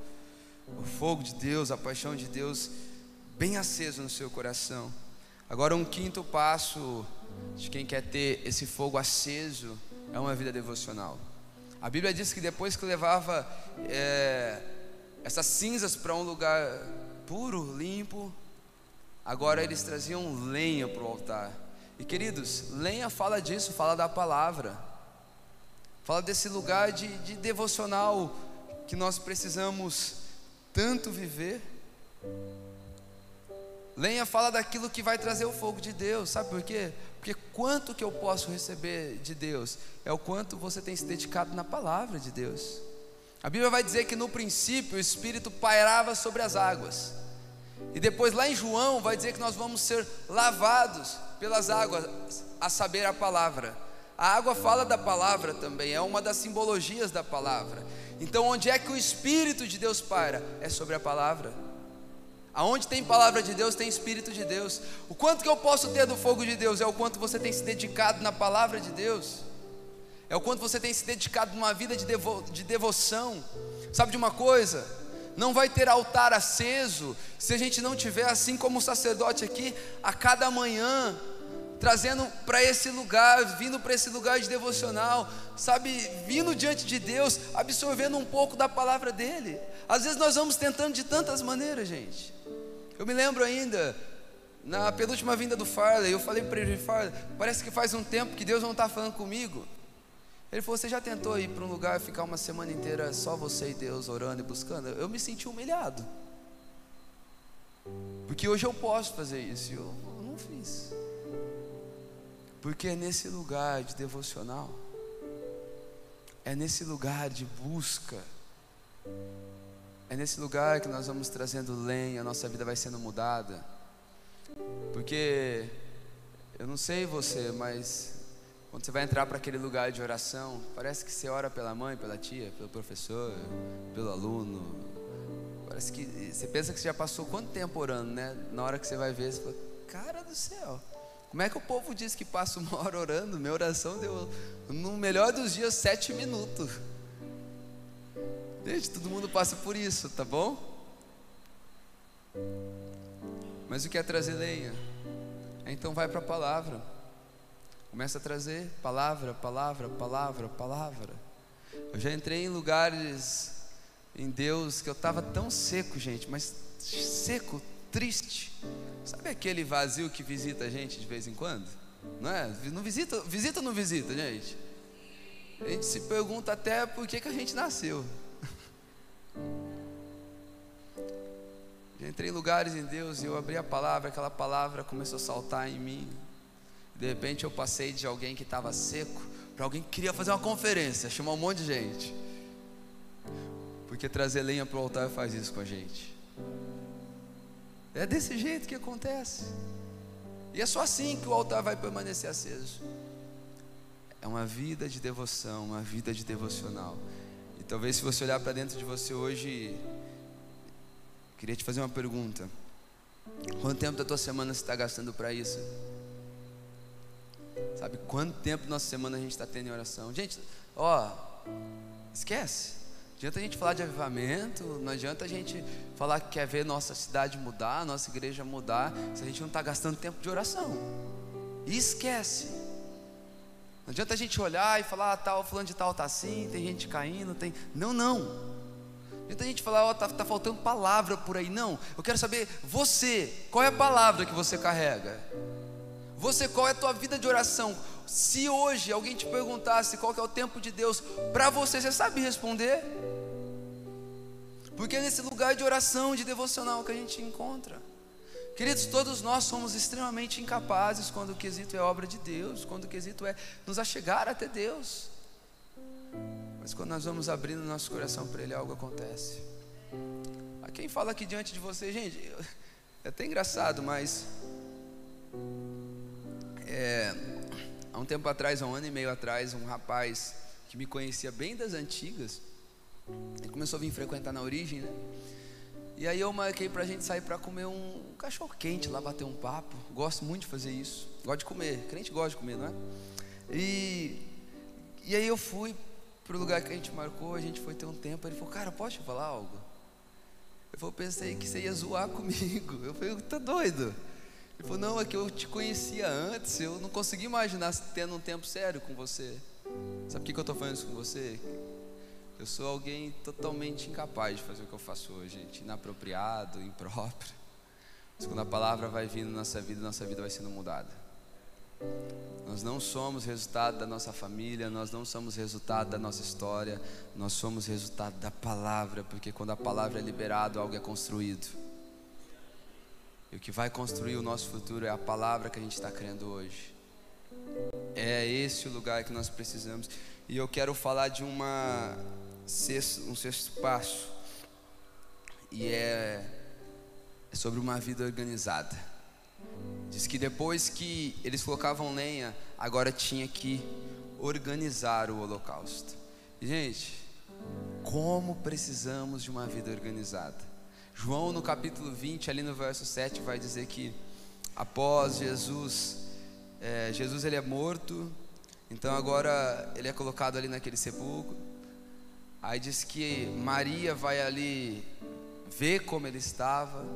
o fogo de Deus, a paixão de Deus bem aceso no seu coração. Agora, um quinto passo de quem quer ter esse fogo aceso é uma vida devocional. A Bíblia diz que depois que levava é, essas cinzas para um lugar puro, limpo, agora eles traziam lenha para o altar. E queridos, lenha fala disso, fala da palavra, fala desse lugar de, de devocional que nós precisamos tanto viver. Lenha fala daquilo que vai trazer o fogo de Deus, sabe por quê? Porque quanto que eu posso receber de Deus é o quanto você tem se dedicado na palavra de Deus. A Bíblia vai dizer que no princípio o Espírito pairava sobre as águas. E depois lá em João vai dizer que nós vamos ser lavados pelas águas, a saber a palavra. A água fala da palavra também, é uma das simbologias da palavra. Então, onde é que o Espírito de Deus paira? É sobre a palavra. Aonde tem palavra de Deus, tem Espírito de Deus. O quanto que eu posso ter do fogo de Deus é o quanto você tem se dedicado na palavra de Deus. É o quanto você tem se dedicado numa vida de, devo, de devoção. Sabe de uma coisa? Não vai ter altar aceso se a gente não tiver, assim como o sacerdote aqui, a cada manhã, trazendo para esse lugar, vindo para esse lugar de devocional, sabe, vindo diante de Deus, absorvendo um pouco da palavra dele. Às vezes nós vamos tentando de tantas maneiras, gente. Eu me lembro ainda, na penúltima vinda do Farley, eu falei para ele, Farley, parece que faz um tempo que Deus não está falando comigo. Ele falou: Você já tentou ir para um lugar e ficar uma semana inteira só você e Deus orando e buscando? Eu me senti humilhado. Porque hoje eu posso fazer isso e eu, não fiz. Porque é nesse lugar de devocional, é nesse lugar de busca, é nesse lugar que nós vamos trazendo lenha, a nossa vida vai sendo mudada. Porque eu não sei você, mas quando você vai entrar para aquele lugar de oração, parece que você ora pela mãe, pela tia, pelo professor, pelo aluno. Parece que você pensa que você já passou quanto tempo orando, né? Na hora que você vai ver, você fala: Cara do céu, como é que o povo diz que passa uma hora orando? Minha oração deu, no melhor dos dias, sete minutos. Gente, todo mundo passa por isso, tá bom? Mas o que é trazer lenha? Então vai para a palavra. Começa a trazer palavra, palavra, palavra, palavra. Eu já entrei em lugares em Deus que eu estava tão seco, gente, mas seco, triste. Sabe aquele vazio que visita a gente de vez em quando? Não é? Não visita, visita ou não visita, gente? A gente se pergunta até por que, que a gente nasceu. Já entrei em lugares em Deus e eu abri a palavra, aquela palavra começou a saltar em mim. De repente eu passei de alguém que estava seco para alguém que queria fazer uma conferência, chamar um monte de gente. Porque trazer lenha para o altar faz isso com a gente. É desse jeito que acontece. E é só assim que o altar vai permanecer aceso. É uma vida de devoção, uma vida de devocional. E talvez se você olhar para dentro de você hoje, queria te fazer uma pergunta. Quanto tempo da tua semana você está gastando para isso? Sabe quanto tempo da nossa semana a gente está tendo em oração? Gente, ó, esquece. Adianta a gente falar de avivamento, não adianta a gente falar que quer ver nossa cidade mudar, nossa igreja mudar, se a gente não está gastando tempo de oração. E esquece. Não adianta a gente olhar e falar, ah, tal, fulano de tal está assim, tem gente caindo, tem. Não, não. Não adianta a gente falar, ó, oh, tá, tá faltando palavra por aí. Não. Eu quero saber, você, qual é a palavra que você carrega? Você, qual é a tua vida de oração? Se hoje alguém te perguntasse qual é o tempo de Deus para você, você sabe responder? Porque é nesse lugar de oração, de devocional que a gente encontra. Queridos, todos nós somos extremamente incapazes quando o quesito é obra de Deus, quando o quesito é nos achegar até Deus. Mas quando nós vamos abrindo nosso coração para Ele, algo acontece. A quem fala aqui diante de você, gente, é até engraçado, mas é, há um tempo atrás, há um ano e meio atrás, um rapaz que me conhecia bem das antigas, ele começou a vir frequentar na origem, né? E aí eu marquei pra gente sair para comer um, cachorro quente lá, bater um papo. Gosto muito de fazer isso. Gosto de comer. Crente gosta de comer, não é? E, e aí eu fui pro lugar que a gente marcou, a gente foi ter um tempo. Ele falou, cara, posso te falar algo? Eu falei, pensei que você ia zoar comigo. Eu falei, tá doido? Ele falou: Não, é que eu te conhecia antes, eu não consegui imaginar tendo um tempo sério com você. Sabe por que eu estou falando isso com você? Eu sou alguém totalmente incapaz de fazer o que eu faço hoje, gente, inapropriado, impróprio. Mas quando a palavra vai vindo na nossa vida, nossa vida vai sendo mudada. Nós não somos resultado da nossa família, nós não somos resultado da nossa história, nós somos resultado da palavra, porque quando a palavra é liberada, algo é construído. E o que vai construir o nosso futuro é a palavra que a gente está crendo hoje. É esse o lugar que nós precisamos. E eu quero falar de uma sexto, um sexto passo. E é, é sobre uma vida organizada. Diz que depois que eles colocavam lenha, agora tinha que organizar o holocausto. gente, como precisamos de uma vida organizada. João, no capítulo 20, ali no verso 7, vai dizer que após Jesus, é, Jesus ele é morto, então agora ele é colocado ali naquele sepulcro. Aí diz que Maria vai ali ver como ele estava,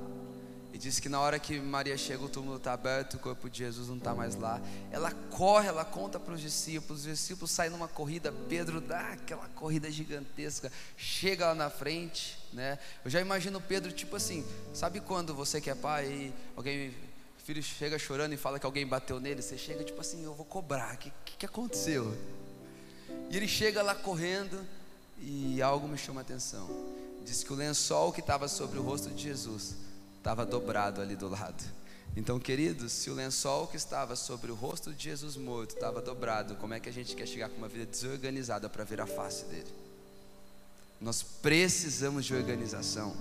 e diz que na hora que Maria chega, o túmulo está aberto, o corpo de Jesus não está mais lá. Ela corre, ela conta para os discípulos. Os discípulos saem numa corrida. Pedro dá aquela corrida gigantesca, chega lá na frente. Né? Eu já imagino Pedro, tipo assim: sabe quando você que é pai e alguém, filho chega chorando e fala que alguém bateu nele? Você chega, tipo assim: eu vou cobrar. O que, que, que aconteceu? E ele chega lá correndo e algo me chama a atenção. Diz que o lençol que estava sobre o rosto de Jesus estava dobrado ali do lado. Então, queridos, se o lençol que estava sobre o rosto de Jesus morto estava dobrado, como é que a gente quer chegar com uma vida desorganizada para ver a face dele? Nós precisamos de organização.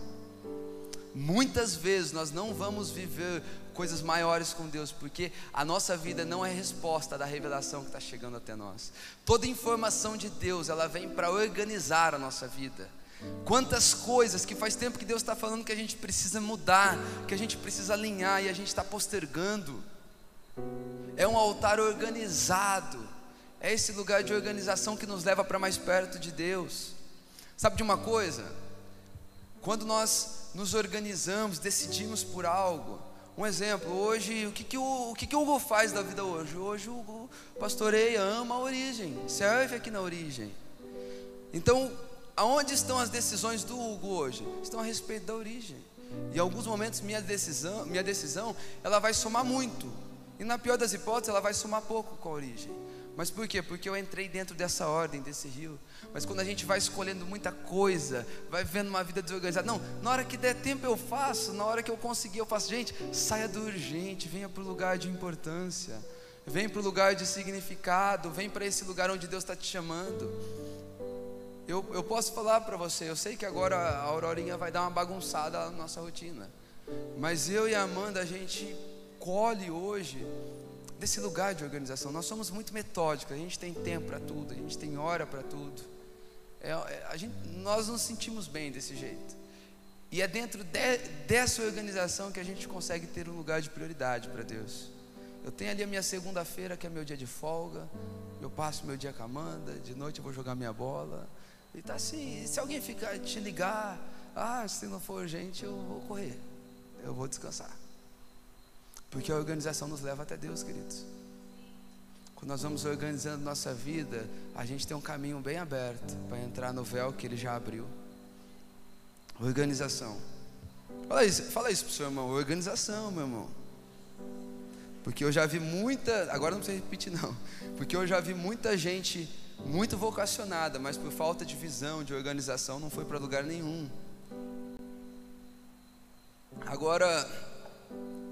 Muitas vezes nós não vamos viver coisas maiores com Deus, porque a nossa vida não é resposta da revelação que está chegando até nós. Toda informação de Deus, ela vem para organizar a nossa vida. Quantas coisas que faz tempo que Deus está falando que a gente precisa mudar, que a gente precisa alinhar e a gente está postergando. É um altar organizado, é esse lugar de organização que nos leva para mais perto de Deus. Sabe de uma coisa? Quando nós nos organizamos, decidimos por algo. Um exemplo, hoje, o que, que, o, o, que, que o Hugo faz da vida hoje? Hoje o Hugo pastoreia, ama a origem, serve aqui na origem. Então, aonde estão as decisões do Hugo hoje? Estão a respeito da origem. E em alguns momentos minha decisão, minha decisão, ela vai somar muito. E na pior das hipóteses, ela vai somar pouco com a origem. Mas por quê? Porque eu entrei dentro dessa ordem, desse rio. Mas quando a gente vai escolhendo muita coisa, vai vendo uma vida desorganizada. Não, na hora que der tempo eu faço, na hora que eu conseguir eu faço. Gente, saia do urgente, venha para o lugar de importância. Vem para o lugar de significado, vem para esse lugar onde Deus está te chamando. Eu, eu posso falar para você, eu sei que agora a Aurorinha vai dar uma bagunçada na nossa rotina. Mas eu e a Amanda, a gente colhe hoje desse lugar de organização. Nós somos muito metódicos, a gente tem tempo para tudo, a gente tem hora para tudo. É, é, gente, nós nos sentimos bem desse jeito. E é dentro de, dessa organização que a gente consegue ter um lugar de prioridade para Deus. Eu tenho ali a minha segunda-feira, que é meu dia de folga. Eu passo meu dia com a Amanda. De noite eu vou jogar minha bola. E tá assim, se alguém ficar te ligar, ah, se não for urgente, eu vou correr. Eu vou descansar. Porque a organização nos leva até Deus, queridos. Quando nós vamos organizando nossa vida, a gente tem um caminho bem aberto para entrar no véu que ele já abriu. Organização. Fala isso, fala isso pro seu irmão, organização, meu irmão. Porque eu já vi muita, agora não precisa repetir não. Porque eu já vi muita gente muito vocacionada, mas por falta de visão, de organização, não foi para lugar nenhum. Agora,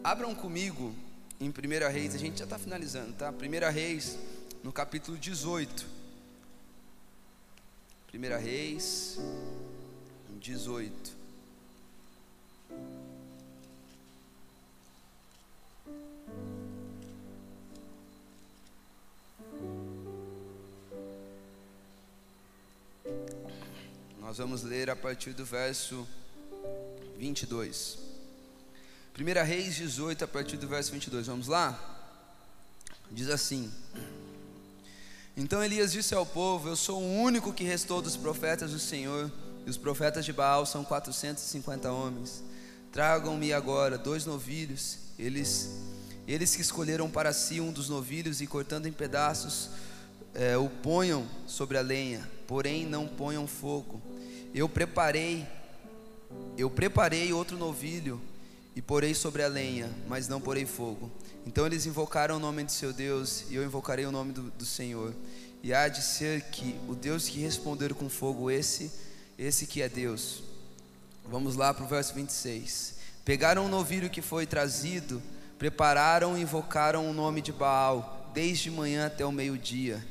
abram comigo em 1 Reis, a gente já está finalizando, tá? 1 Reis, no capítulo 18. 1 Reis, 18. Nós vamos ler a partir do verso 22. 1 Reis 18, a partir do verso 22. Vamos lá? Diz assim: Então Elias disse ao povo: Eu sou o único que restou dos profetas do Senhor, e os profetas de Baal são 450 homens. Tragam-me agora dois novilhos. Eles, eles que escolheram para si um dos novilhos e cortando em pedaços, é, o ponham sobre a lenha, porém não ponham fogo eu preparei, eu preparei outro novilho e porei sobre a lenha, mas não porei fogo. Então eles invocaram o nome de seu Deus, e eu invocarei o nome do, do Senhor. E há de ser que o Deus que responder com fogo, esse, esse que é Deus. Vamos lá para o verso 26. Pegaram o novilho que foi trazido, prepararam e invocaram o nome de Baal, desde manhã até o meio-dia.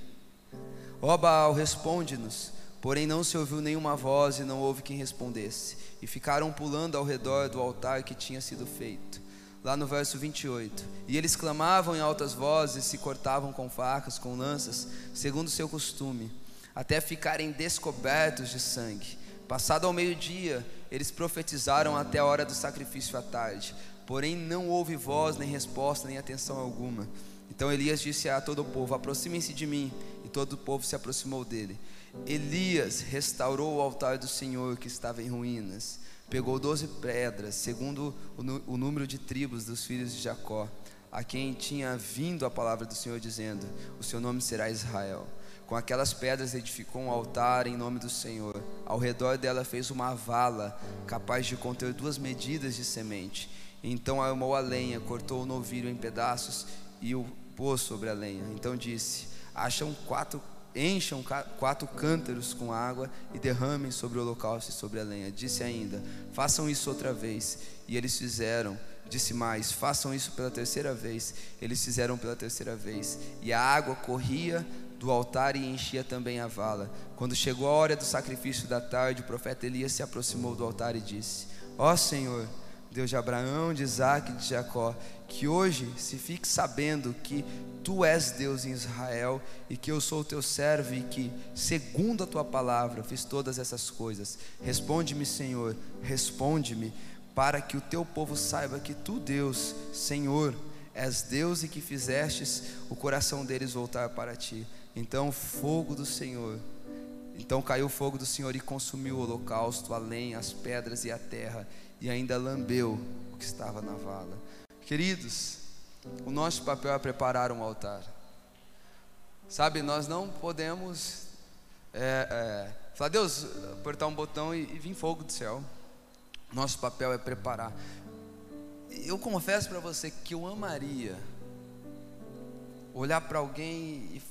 Ó Baal, responde-nos. Porém não se ouviu nenhuma voz e não houve quem respondesse. E ficaram pulando ao redor do altar que tinha sido feito. Lá no verso 28. E eles clamavam em altas vozes, se cortavam com facas, com lanças, segundo seu costume, até ficarem descobertos de sangue. Passado ao meio-dia, eles profetizaram até a hora do sacrifício à tarde. Porém não houve voz, nem resposta, nem atenção alguma. Então Elias disse a todo o povo: Aproximem-se de mim. E todo o povo se aproximou dele. Elias restaurou o altar do Senhor que estava em ruínas. Pegou doze pedras, segundo o, número de tribos dos filhos de Jacó, a quem tinha vindo a palavra do Senhor, dizendo: O seu nome será Israel. Com aquelas pedras edificou um altar em nome do Senhor. Ao redor dela fez uma vala, capaz de conter duas medidas de semente. Então armou a lenha, cortou o novilho em pedaços e o pôs sobre a lenha. Então disse: Acham quatro encham quatro cântaros com água e derramem sobre o holocausto e sobre a lenha. Disse ainda: Façam isso outra vez. E eles fizeram. Disse mais: Façam isso pela terceira vez. Eles fizeram pela terceira vez. E a água corria do altar e enchia também a vala. Quando chegou a hora do sacrifício da tarde, o profeta Elias se aproximou do altar e disse: Ó oh, Senhor, Deus de Abraão, de Isaac e de Jacó, que hoje se fique sabendo que tu és Deus em Israel e que eu sou o teu servo e que, segundo a tua palavra, fiz todas essas coisas. Responde-me, Senhor, responde-me, para que o teu povo saiba que tu, Deus, Senhor, és Deus e que fizestes o coração deles voltar para ti. Então, fogo do Senhor, então caiu o fogo do Senhor e consumiu o holocausto, a lenha, as pedras e a terra, e ainda lambeu o que estava na vala. Queridos, o nosso papel é preparar um altar. Sabe, nós não podemos é, é, falar, Deus, apertar um botão e, e vir fogo do céu. Nosso papel é preparar. Eu confesso para você que eu amaria olhar para alguém e,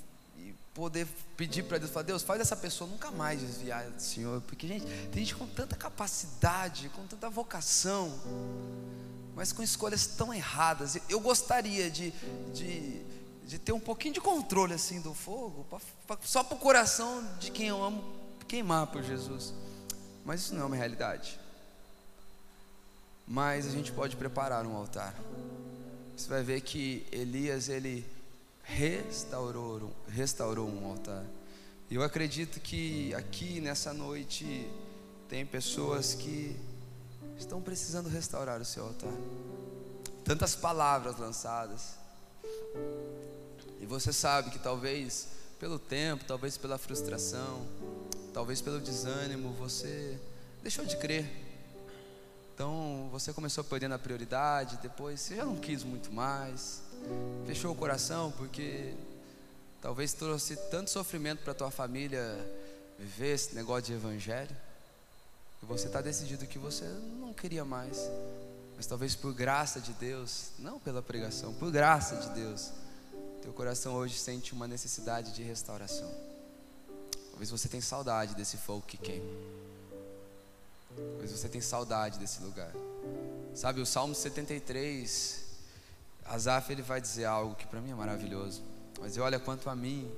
poder pedir para Deus, falar, Deus, faz essa pessoa nunca mais desviar do Senhor, porque gente, tem gente com tanta capacidade, com tanta vocação, mas com escolhas tão erradas. Eu gostaria de, de, de ter um pouquinho de controle assim do fogo, pra, pra, só para o coração de quem eu amo queimar por Jesus. Mas isso não é uma realidade. Mas a gente pode preparar um altar. Você vai ver que Elias ele restaurou, restaurou um altar. Eu acredito que aqui nessa noite tem pessoas que estão precisando restaurar o seu altar. Tantas palavras lançadas. E você sabe que talvez pelo tempo, talvez pela frustração, talvez pelo desânimo, você deixou de crer. Então você começou perdendo a prioridade, depois você já não quis muito mais, fechou o coração porque talvez trouxe tanto sofrimento para tua família viver esse negócio de evangelho. E você está decidido que você não queria mais. Mas talvez por graça de Deus, não pela pregação, por graça de Deus, teu coração hoje sente uma necessidade de restauração. Talvez você tenha saudade desse fogo que queima. Talvez você tenha saudade desse lugar. Sabe, o Salmo 73, Asaf ele vai dizer algo que para mim é maravilhoso. Mas olha quanto a mim,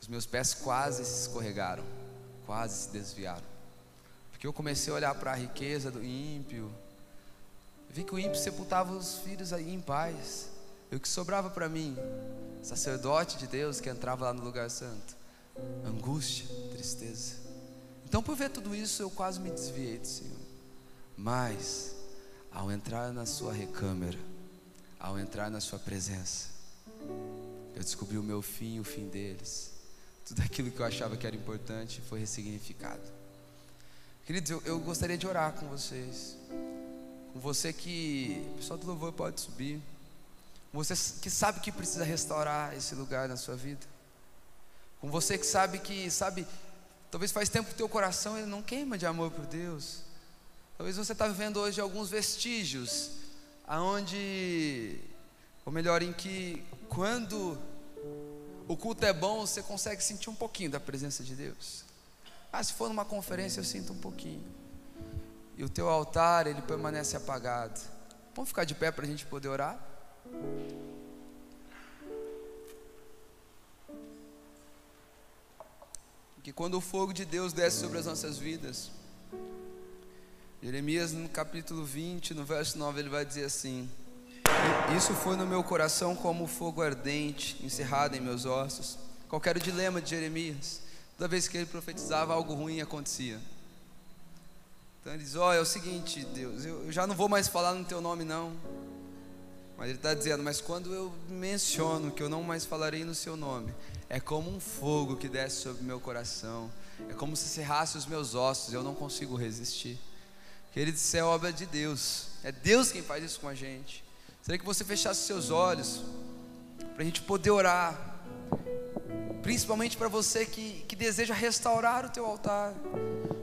os meus pés quase se escorregaram, quase se desviaram. Porque eu comecei a olhar para a riqueza do ímpio, vi que o ímpio sepultava os filhos aí em paz. E o que sobrava para mim, sacerdote de Deus que entrava lá no lugar santo, angústia, tristeza. Então, por ver tudo isso, eu quase me desviei do Senhor. Mas, ao entrar na Sua recâmara, ao entrar na Sua presença, eu descobri o meu fim e o fim deles. Tudo aquilo que eu achava que era importante foi ressignificado. Queridos, eu, eu gostaria de orar com vocês. Com você que. O pessoal do louvor pode subir. Com você que sabe que precisa restaurar esse lugar na sua vida. Com você que sabe que, sabe, talvez faz tempo que o teu coração ele não queima de amor por Deus. Talvez você está vivendo hoje alguns vestígios aonde Ou melhor, em que quando o culto é bom, você consegue sentir um pouquinho da presença de Deus. Ah, se for numa conferência eu sinto um pouquinho. E o teu altar, ele permanece apagado. Vamos ficar de pé para a gente poder orar? Que quando o fogo de Deus desce sobre as nossas vidas, Jeremias no capítulo 20, no verso 9, ele vai dizer assim: Isso foi no meu coração como fogo ardente, encerrado em meus ossos. Qual era o dilema de Jeremias? Toda vez que ele profetizava, algo ruim acontecia. Então ele diz: oh, é o seguinte, Deus, eu já não vou mais falar no teu nome, não. Mas ele está dizendo: Mas quando eu menciono que eu não mais falarei no seu nome, é como um fogo que desce sobre meu coração, é como se cerrasse os meus ossos, eu não consigo resistir. Querido, isso é obra de Deus, é Deus quem faz isso com a gente. Seria que você fechasse seus olhos, para a gente poder orar, principalmente para você que, que deseja restaurar o teu altar,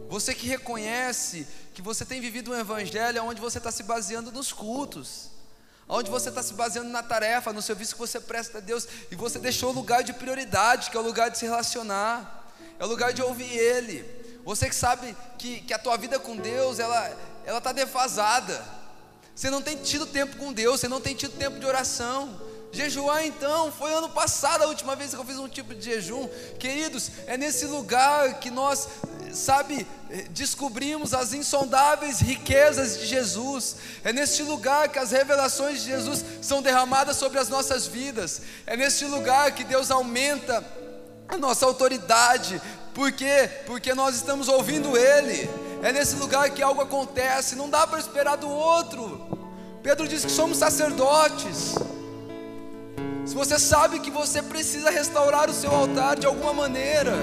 você que reconhece que você tem vivido um evangelho onde você está se baseando nos cultos, onde você está se baseando na tarefa, no serviço que você presta a Deus, e você deixou o lugar de prioridade, que é o lugar de se relacionar, é o lugar de ouvir Ele. Você que sabe que, que a tua vida com Deus, ela ela está defasada. Você não tem tido tempo com Deus, você não tem tido tempo de oração. Jejuar então, foi ano passado a última vez que eu fiz um tipo de jejum. Queridos, é nesse lugar que nós, sabe, descobrimos as insondáveis riquezas de Jesus. É neste lugar que as revelações de Jesus são derramadas sobre as nossas vidas. É neste lugar que Deus aumenta a nossa autoridade. Por quê? Porque nós estamos ouvindo Ele. É nesse lugar que algo acontece. Não dá para esperar do outro. Pedro diz que somos sacerdotes. Se você sabe que você precisa restaurar o seu altar de alguma maneira,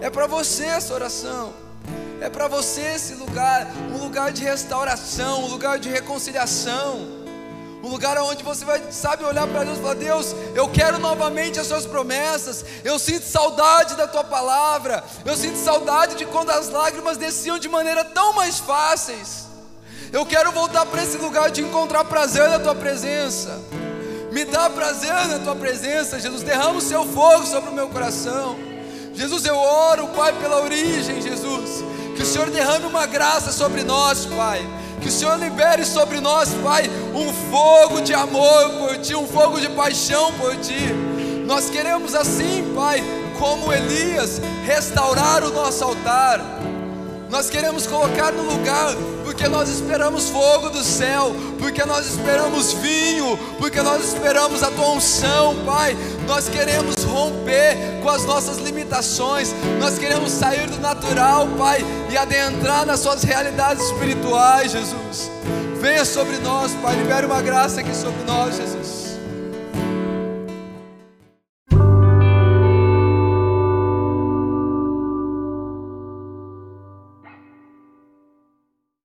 é para você essa oração. É para você esse lugar, um lugar de restauração, um lugar de reconciliação, um lugar onde você vai, sabe, olhar para Deus e falar: Deus, eu quero novamente as Suas promessas, eu sinto saudade da Tua palavra, eu sinto saudade de quando as lágrimas desciam de maneira tão mais fáceis. Eu quero voltar para esse lugar de encontrar prazer na Tua presença. Me dá prazer na tua presença, Jesus. Derrama o seu fogo sobre o meu coração. Jesus, eu oro, Pai, pela origem, Jesus. Que o Senhor derrame uma graça sobre nós, Pai. Que o Senhor libere sobre nós, Pai, um fogo de amor por Ti, um fogo de paixão por Ti. Nós queremos assim, Pai, como Elias, restaurar o nosso altar. Nós queremos colocar no lugar porque nós esperamos fogo do céu, porque nós esperamos vinho, porque nós esperamos a tua unção, Pai. Nós queremos romper com as nossas limitações, nós queremos sair do natural, Pai, e adentrar nas suas realidades espirituais, Jesus. Venha sobre nós, Pai, libere uma graça aqui sobre nós, Jesus.